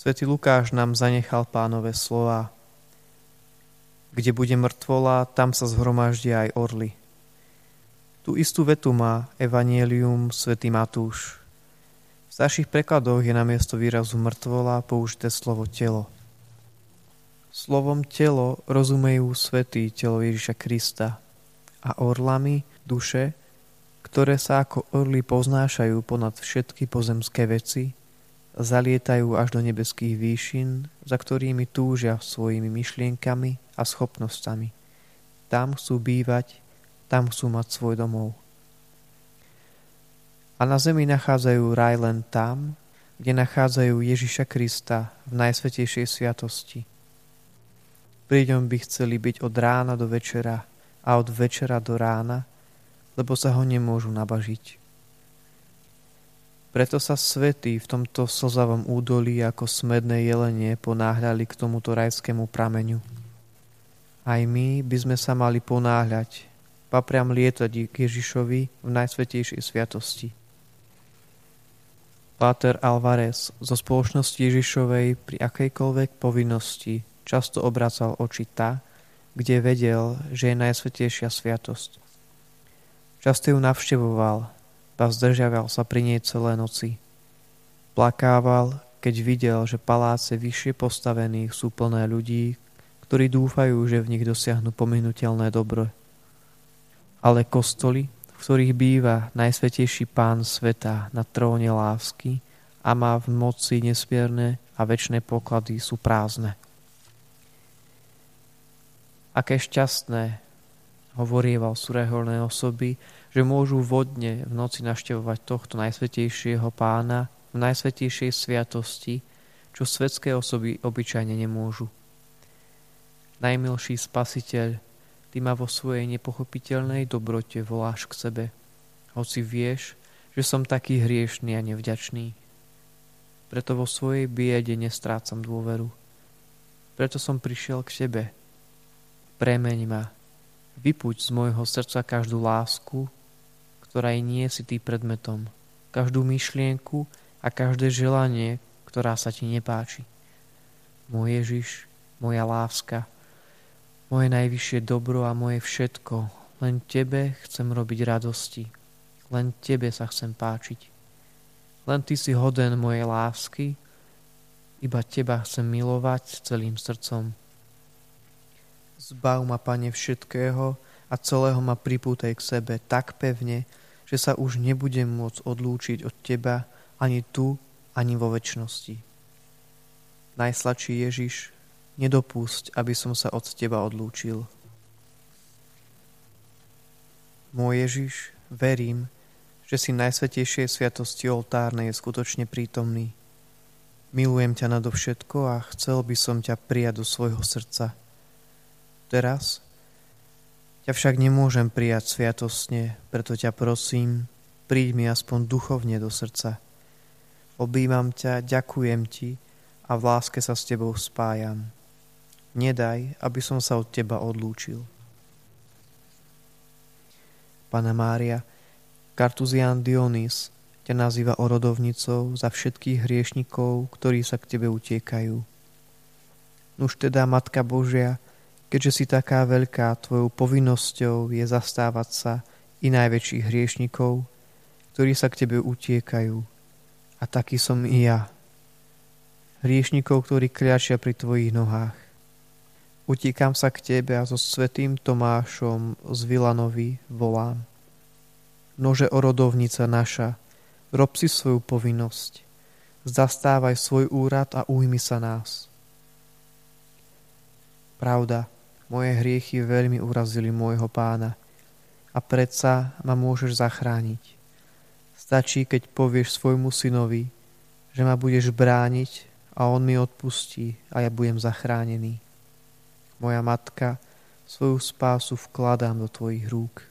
Svetý Lukáš nám zanechal pánové slova. Kde bude mŕtvola, tam sa zhromaždia aj orly. Tu istú vetu má Evangelium svätý Matúš. V starších prekladoch je namiesto výrazu mŕtvola použité slovo telo. Slovom telo rozumejú svetý telo Ježiša Krista a orlami duše, ktoré sa ako orly poznášajú ponad všetky pozemské veci, zalietajú až do nebeských výšin, za ktorými túžia svojimi myšlienkami a schopnosťami. Tam chcú bývať, tam chcú mať svoj domov. A na zemi nachádzajú raj len tam, kde nachádzajú Ježiša Krista v najsvetejšej sviatosti – pri ňom by chceli byť od rána do večera a od večera do rána, lebo sa ho nemôžu nabažiť. Preto sa svetí v tomto slzavom údolí ako smedné jelenie ponáhľali k tomuto rajskému prameňu. Aj my by sme sa mali ponáhľať, papriam lietať k Ježišovi v najsvetejšej sviatosti. Páter Alvarez zo spoločnosti Ježišovej pri akejkoľvek povinnosti často obracal oči tá, kde vedel, že je najsvetejšia sviatosť. Často ju navštevoval, a zdržiaval sa pri nej celé noci. Plakával, keď videl, že paláce vyššie postavených sú plné ľudí, ktorí dúfajú, že v nich dosiahnu pominutelné dobro. Ale kostoly, v ktorých býva najsvetejší pán sveta na tróne lásky a má v moci nespierne a väčšie poklady, sú prázdne. Aké šťastné, hovorieval surehorné osoby, že môžu vodne v noci naštevovať tohto najsvetejšieho pána v najsvetejšej sviatosti, čo svetské osoby obyčajne nemôžu. Najmilší spasiteľ, ty ma vo svojej nepochopiteľnej dobrote voláš k sebe, hoci vieš, že som taký hriešný a nevďačný. Preto vo svojej biede nestrácam dôveru. Preto som prišiel k tebe, Premeň ma. Vypuď z môjho srdca každú lásku, ktorej nie si ty predmetom. Každú myšlienku a každé želanie, ktorá sa ti nepáči. Môj Ježiš, moja láska, moje najvyššie dobro a moje všetko. Len Tebe chcem robiť radosti. Len Tebe sa chcem páčiť. Len Ty si hoden mojej lásky, iba Teba chcem milovať celým srdcom. Zbav ma, Pane, všetkého a celého ma pripútaj k sebe tak pevne, že sa už nebudem môcť odlúčiť od Teba ani tu, ani vo väčšnosti. Najsladší Ježiš, nedopusť, aby som sa od Teba odlúčil. Môj Ježiš, verím, že si najsvetejšej sviatosti oltárnej je skutočne prítomný. Milujem ťa nadovšetko a chcel by som ťa prijať do svojho srdca – teraz. Ťa však nemôžem prijať sviatostne, preto ťa prosím, príď mi aspoň duchovne do srdca. Obývam ťa, ďakujem ti a v láske sa s tebou spájam. Nedaj, aby som sa od teba odlúčil. Pana Mária, Kartuzian Dionys ťa nazýva orodovnicou za všetkých hriešnikov, ktorí sa k tebe utiekajú. Nuž teda, Matka Božia, Keďže si taká veľká, tvojou povinnosťou je zastávať sa i najväčších hriešnikov, ktorí sa k tebe utiekajú. A taký som i ja. Hriešnikov, ktorí kliačia pri tvojich nohách. Utíkam sa k tebe a so svetým Tomášom z Vilanovi volám. Nože orodovnica naša, rob si svoju povinnosť. Zastávaj svoj úrad a ujmi sa nás. Pravda, moje hriechy veľmi urazili môjho pána a predsa ma môžeš zachrániť. Stačí, keď povieš svojmu synovi, že ma budeš brániť a on mi odpustí a ja budem zachránený. Moja matka, svoju spásu vkladám do tvojich rúk.